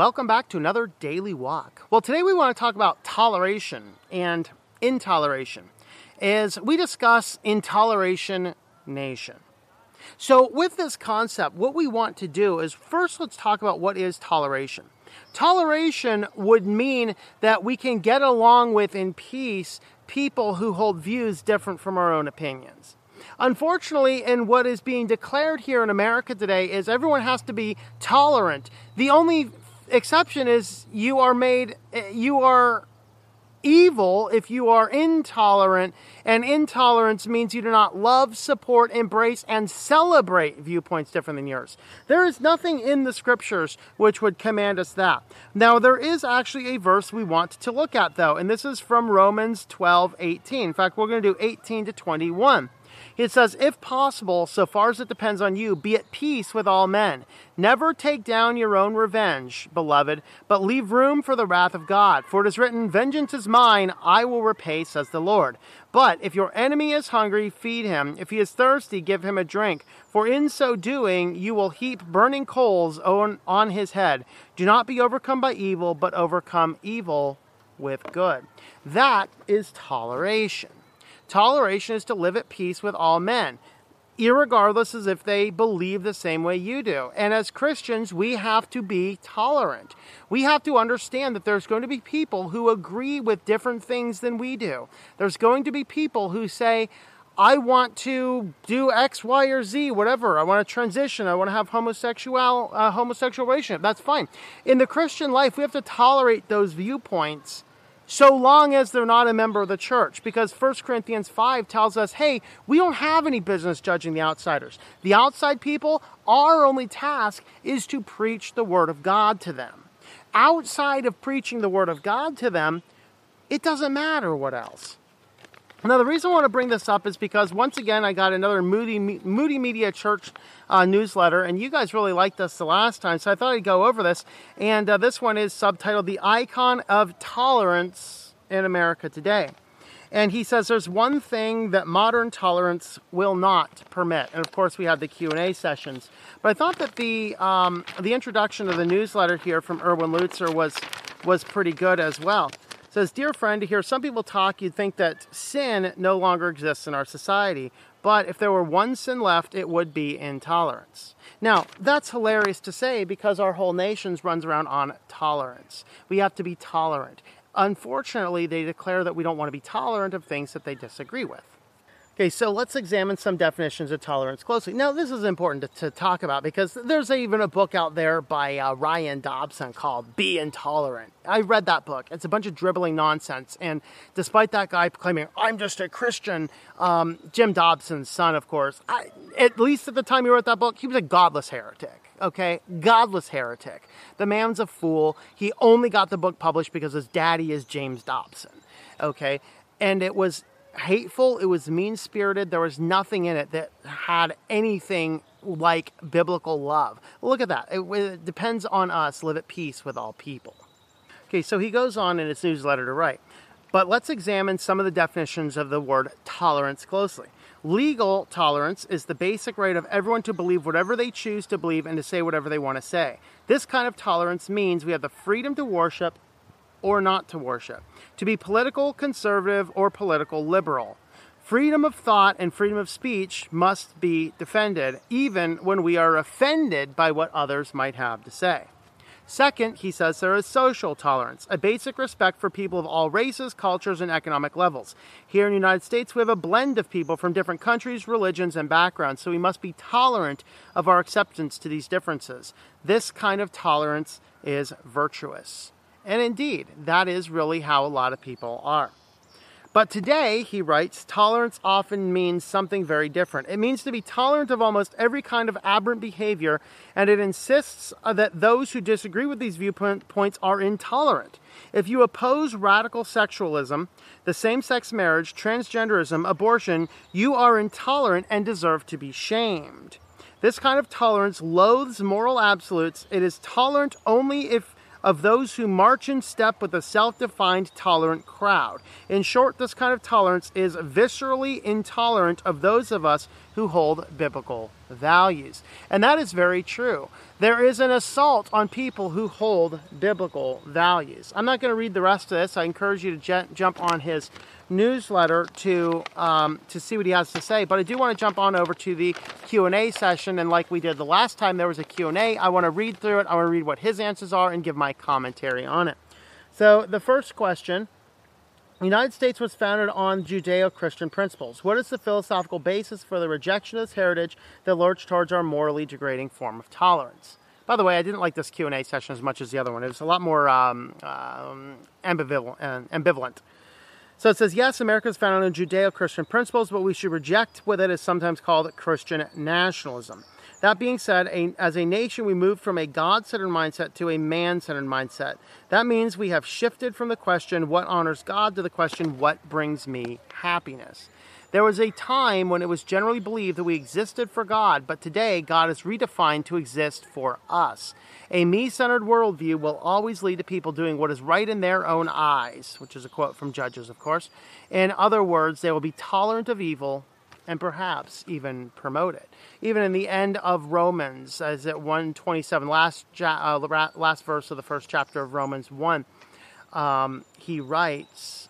Welcome back to another daily walk. Well, today we want to talk about toleration and intoleration as we discuss intoleration nation. So, with this concept, what we want to do is first let's talk about what is toleration. Toleration would mean that we can get along with in peace people who hold views different from our own opinions. Unfortunately, in what is being declared here in America today is everyone has to be tolerant. The only exception is you are made, eh, you are evil if you are intolerant, and intolerance means you do not love, support, embrace, and celebrate viewpoints different than yours. There is nothing in the scriptures which would command us that. Now, there is actually a verse we want to look at, though, and this is from Romans 12 18. In fact, we're going to do 18 to 21. It says, If possible, so far as it depends on you, be at peace with all men. Never take down your own revenge, beloved, but leave room for the wrath of God. For it is written, Vengeance is mine, I will repay, says the Lord. But if your enemy is hungry, feed him. If he is thirsty, give him a drink. For in so doing, you will heap burning coals on, on his head. Do not be overcome by evil, but overcome evil with good. That is toleration. Toleration is to live at peace with all men, irregardless as if they believe the same way you do. And as Christians, we have to be tolerant. We have to understand that there's going to be people who agree with different things than we do. There's going to be people who say, I want to do X, Y, or Z, whatever. I want to transition. I want to have homosexual uh, homosexual relationship. That's fine. In the Christian life, we have to tolerate those viewpoints so long as they're not a member of the church. Because 1 Corinthians 5 tells us, hey, we don't have any business judging the outsiders. The outside people, our only task is to preach the Word of God to them. Outside of preaching the Word of God to them, it doesn't matter what else. Now, the reason I want to bring this up is because once again, I got another Moody, Moody Media Church uh, newsletter, and you guys really liked this the last time, so I thought I'd go over this. And uh, this one is subtitled "The Icon of Tolerance in America Today." And he says there's one thing that modern tolerance will not permit, and of course we have the Q and A sessions. But I thought that the um, the introduction of the newsletter here from Erwin Lutzer was was pretty good as well says, Dear friend, to hear some people talk, you'd think that sin no longer exists in our society. But if there were one sin left, it would be intolerance. Now, that's hilarious to say because our whole nation runs around on tolerance. We have to be tolerant. Unfortunately, they declare that we don't want to be tolerant of things that they disagree with. Okay, so let's examine some definitions of tolerance closely. Now, this is important to, to talk about because there's even a book out there by uh, Ryan Dobson called Be Intolerant. I read that book. It's a bunch of dribbling nonsense. And despite that guy claiming, I'm just a Christian, um, Jim Dobson's son, of course, I, at least at the time he wrote that book, he was a godless heretic okay? Godless heretic. The man's a fool. He only got the book published because his daddy is James Dobson, okay? And it was hateful, it was mean spirited. There was nothing in it that had anything like biblical love. Look at that. It, it, depends on us. Live at peace with all people. Okay, so he goes on in his newsletter to write. But let's examine some of the definitions of the word tolerance closely. Legal tolerance is the basic right of everyone to believe whatever they choose to believe and to say whatever they want to say. This kind of tolerance means we have the freedom to worship or not to worship, to be political conservative or political liberal. Freedom of thought and freedom of speech must be defended, even when we are offended by what others might have to say. Second, he says there is social tolerance, a basic respect for people of all races, cultures, and economic levels. Here in the United States, we have a blend of people from different countries, religions, and backgrounds, so we must be tolerant of our acceptance to these differences. This kind of tolerance is virtuous. And indeed, that is really how a lot of people are. But today, he writes, tolerance often means something very different. It means to be tolerant of almost every kind of aberrant behavior, and it insists uh, that those who disagree with these viewpoints are intolerant. If you oppose radical sexualism, the same sex marriage, transgenderism, abortion, you are intolerant and deserve to be shamed. This kind of tolerance loathes moral absolutes. It is tolerant only if of those who march in step with a self defined tolerant crowd. In short, this kind of tolerance is viscerally intolerant of those of us who hold biblical values. And that is very true. There is an assault on people who hold biblical values. I'm not going to read the rest of this. I encourage you to j- jump on his newsletter to um, to see what he has to say. But I do want to jump on over to the Q and A session, and like we did the last time, there was a Q and A. I want to read through it. I want to read what his answers are and give my commentary on it. So the first question. The United States was founded on Judeo-Christian principles. What is the philosophical basis for the rejection of this heritage that lurch towards our morally degrading form of tolerance? By the way, I didn't like this Q&A session as much as the other one. It was a lot more um, um, ambivalent, uh, ambivalent. So it says, yes, America is founded on Judeo Christian principles, but we should reject what it is sometimes called Christian nationalism. That being said, a, as a nation, we moved from a God centered mindset to a man centered mindset. That means we have shifted from the question, what honors God, to the question, what brings me happiness. There was a time when it was generally believed that we existed for God, but today God is redefined to exist for us. A me centered worldview will always lead to people doing what is right in their own eyes, which is a quote from Judges, of course. In other words, they will be tolerant of evil and perhaps even promote it. Even in the end of Romans, as at 127, last, uh, last verse of the first chapter of Romans 1, um, he writes,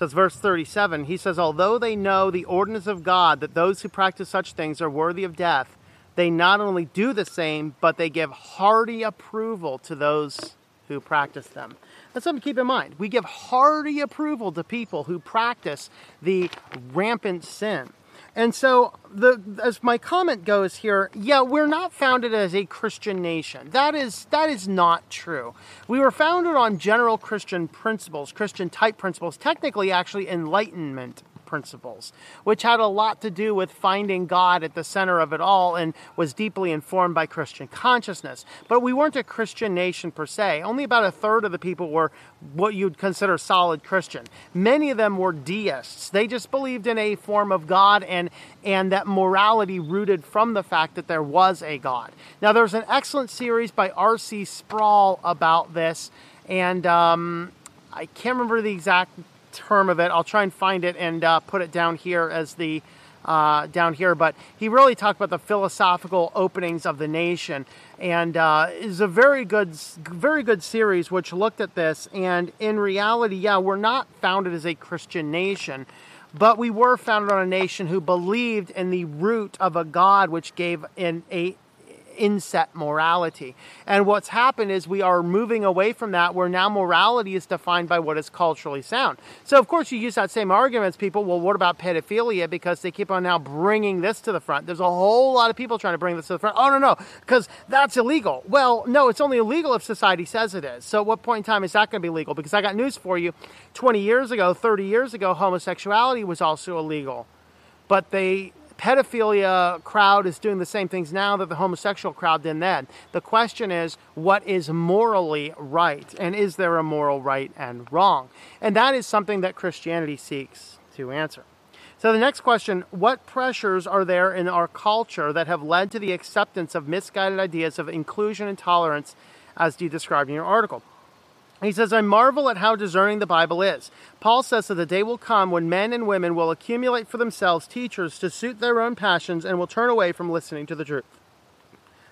says verse 37 he says although they know the ordinance of god that those who practice such things are worthy of death they not only do the same but they give hearty approval to those who practice them. That's something to keep in mind. We give hearty approval to people who practice the rampant sin and so, the as my comment goes here, yeah, we're not founded as a Christian nation. That is that is not true. We were founded on general Christian principles, Christian type principles, technically actually enlightenment principles, which had a lot to do with finding God at the center of it all and was deeply informed by Christian consciousness. But we weren't a Christian nation per se. Only about a third of the people were what you'd consider solid Christian. Many of them were deists. They just believed in a form of God and and that morality rooted from the fact that there was a God. Now, there's an excellent series by R.C. Sproul about this, and um, I can't remember the exact term of it. I'll try and find it and uh, put it down here as the uh, down here. But he really talked about the philosophical openings of the nation, and uh, is a very good, very good series which looked at this. And in reality, yeah, we're not founded as a Christian nation. But we were founded on a nation who believed in the root of a God which gave in a inset morality. And what's happened is we are moving away from that where now morality is defined by what is culturally sound. So, of course, you use that same argument as people, well, what about pedophilia? Because they keep on now bringing this to the front. There's a whole lot of people trying to bring this to the front. Oh, no, no, because that's illegal. Well, no, it's only illegal if society says it is. So, at what point in time is that going to be legal? Because I got news for you 20 years ago, 30 years ago, homosexuality was also illegal. But they pedophilia crowd is doing the same things now that the homosexual crowd did then. The question is, what is morally right? And is there a moral right and wrong? And that is something that Christianity seeks to answer. So, the next question what pressures are there in our culture that have led to the acceptance of misguided ideas of inclusion and tolerance, as you described in your article? He says, I marvel at how discerning the Bible is. Paul says that the day will come when men and women will accumulate for themselves teachers to suit their own passions and will turn away from listening to the truth.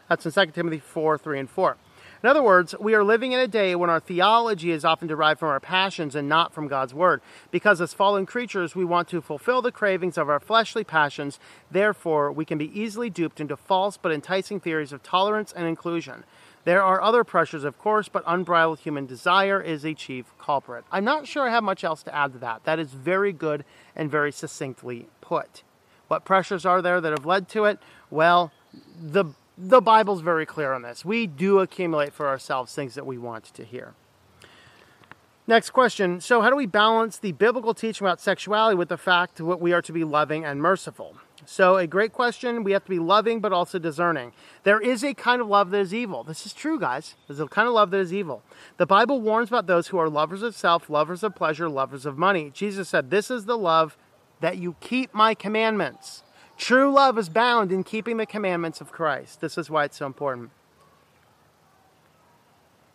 That's in 2 Timothy 4 3 and 4. In other words, we are living in a day when our theology is often derived from our passions and not from God's Word. Because as fallen creatures, we want to fulfill the cravings of our fleshly passions. Therefore, we can be easily duped into false but enticing theories of tolerance and inclusion. There are other pressures, of course, but unbridled human desire is a chief culprit. I'm not sure I have much else to add to that. That is very good and very succinctly put. What pressures are there that have led to it? Well, the the Bible's very clear on this. We do accumulate for ourselves things that we want to hear. Next question. So, how do we balance the biblical teaching about sexuality with the fact that we are to be loving and merciful? So, a great question. We have to be loving but also discerning. There is a kind of love that is evil. This is true, guys. There's a kind of love that is evil. The Bible warns about those who are lovers of self, lovers of pleasure, lovers of money. Jesus said, This is the love that you keep my commandments. True love is bound in keeping the commandments of Christ. This is why it's so important.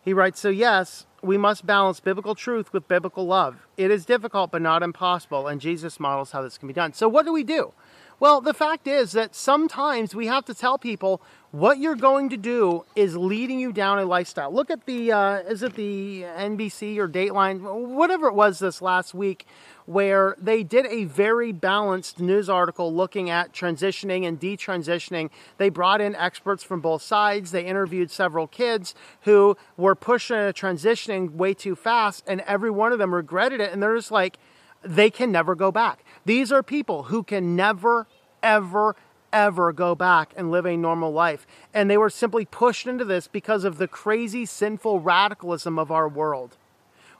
He writes, So, yes, we must balance biblical truth with biblical love. It is difficult, but not impossible, and Jesus models how this can be done. So, what do we do? Well, the fact is that sometimes we have to tell people what you're going to do is leading you down a lifestyle. Look at the, uh, is it the NBC or Dateline, whatever it was this last week, where they did a very balanced news article looking at transitioning and detransitioning. They brought in experts from both sides. They interviewed several kids who were pushing a transitioning way too fast, and every one of them regretted it. And they're just like, they can never go back. These are people who can never, ever, ever go back and live a normal life. And they were simply pushed into this because of the crazy, sinful radicalism of our world.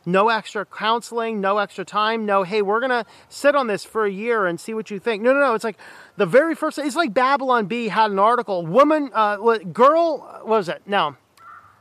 No extra counseling, no extra time, no, hey, we're going to sit on this for a year and see what you think. No, no, no. It's like the very first, it's like Babylon Bee had an article. Woman, uh, girl, what was it? No.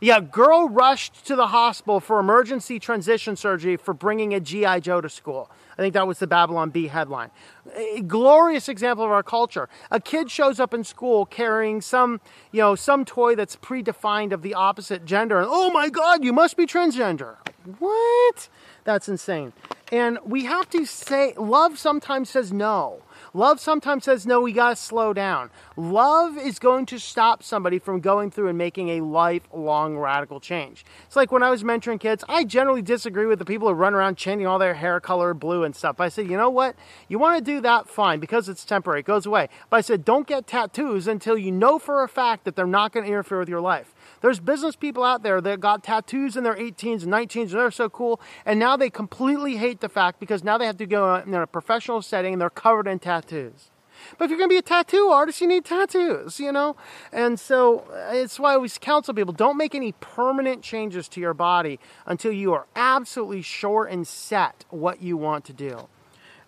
Yeah, girl rushed to the hospital for emergency transition surgery for bringing a G.I. Joe to school. I think that was the Babylon Bee headline. A glorious example of our culture. A kid shows up in school carrying some, you know, some toy that's predefined of the opposite gender. And oh my God, you must be transgender. What? That's insane. And we have to say, love sometimes says no. Love sometimes says, no, we got to slow down. Love is going to stop somebody from going through and making a lifelong radical change. It's like when I was mentoring kids, I generally disagree with the people who run around changing all their hair color blue and stuff. I said, you know what? You want to do that, fine, because it's temporary, it goes away. But I said, don't get tattoos until you know for a fact that they're not going to interfere with your life. There's business people out there that got tattoos in their 18s and 19s and they're so cool. And now they completely hate the fact because now they have to go in a professional setting and they're covered in tattoos. But if you're going to be a tattoo artist, you need tattoos, you know? And so uh, it's why I always counsel people don't make any permanent changes to your body until you are absolutely sure and set what you want to do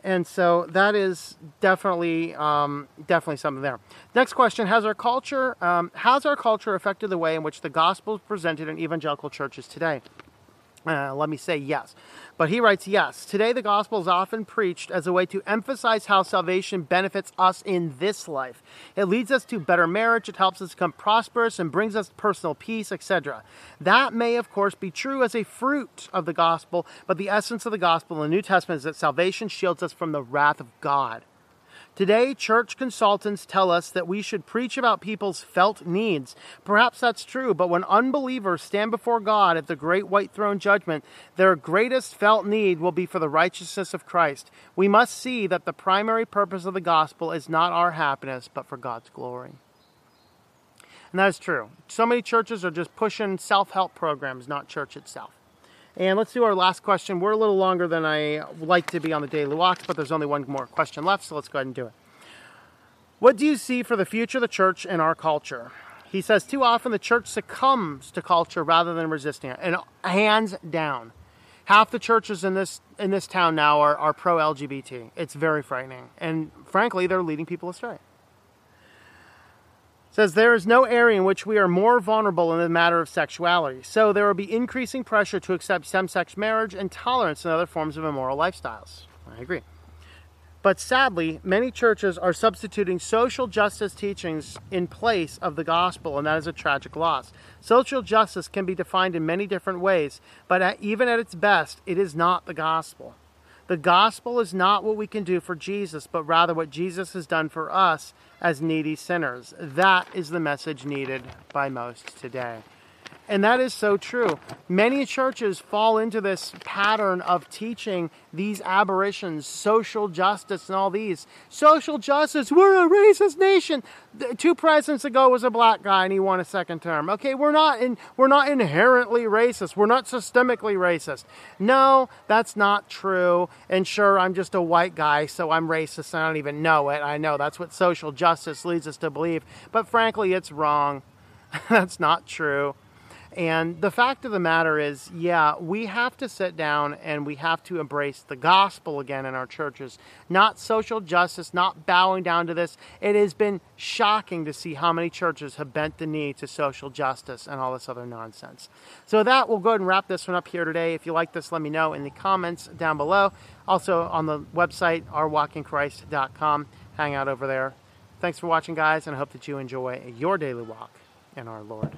and so that is definitely um, definitely something there. Next question: Has our culture um, has our culture affected the way in which the gospel is presented in evangelical churches today? Uh, let me say yes. But he writes, yes. Today, the gospel is often preached as a way to emphasize how salvation benefits us in this life. It leads us to better marriage, it helps us become prosperous, and brings us personal peace, etc. That may, of course, be true as a fruit of the gospel, but the essence of the gospel in the New Testament is that salvation shields us from the wrath of God. Today, church consultants tell us that we should preach about people's felt needs. Perhaps that's true, but when unbelievers stand before God at the great white throne judgment, their greatest felt need will be for the righteousness of Christ. We must see that the primary purpose of the gospel is not our happiness, but for God's glory. And that is true. So many churches are just pushing self help programs, not church itself. And let's do our last question. We're a little longer than I like to be on the daily walks, but there's only one more question left, so let's go ahead and do it. What do you see for the future of the church and our culture? He says too often the church succumbs to culture rather than resisting it. And hands down, half the churches in this in this town now are, are pro LGBT. It's very frightening. And frankly, they're leading people astray says there is no area in which we are more vulnerable in the matter of sexuality. So there will be increasing pressure to accept same-sex marriage and tolerance in other forms of immoral lifestyles. I agree. But sadly, many churches are substituting social justice teachings in place of the gospel, and that is a tragic loss. Social justice can be defined in many different ways, but even at its best, it is not the gospel. The gospel is not what we can do for Jesus, but rather what Jesus has done for us as needy sinners. That is the message needed by most today. And that is so true. Many churches fall into this pattern of teaching these aberrations, social justice, and all these. Social justice, we're a racist nation. Two presidents ago was a black guy and he won a second term. Okay, we're not in, we're not inherently racist. We're not systemically racist. No, that's not true. And sure, I'm just a white guy, so I'm racist and I don't even know it. I know that's what social justice leads us to believe. But frankly, it's wrong. that's not true. And the fact of the matter is, yeah, we have to sit down and we have to embrace the gospel again in our churches, not social justice, not bowing down to this. It has been shocking to see how many churches have bent the knee to social justice and all this other nonsense. So, that, we'll go ahead and wrap this one up here today. If you like this, let me know in the comments down below. Also on the website, ourwalkinchrist.com. Hang out over there. Thanks for watching, guys, and I hope that you enjoy your daily walk in our Lord.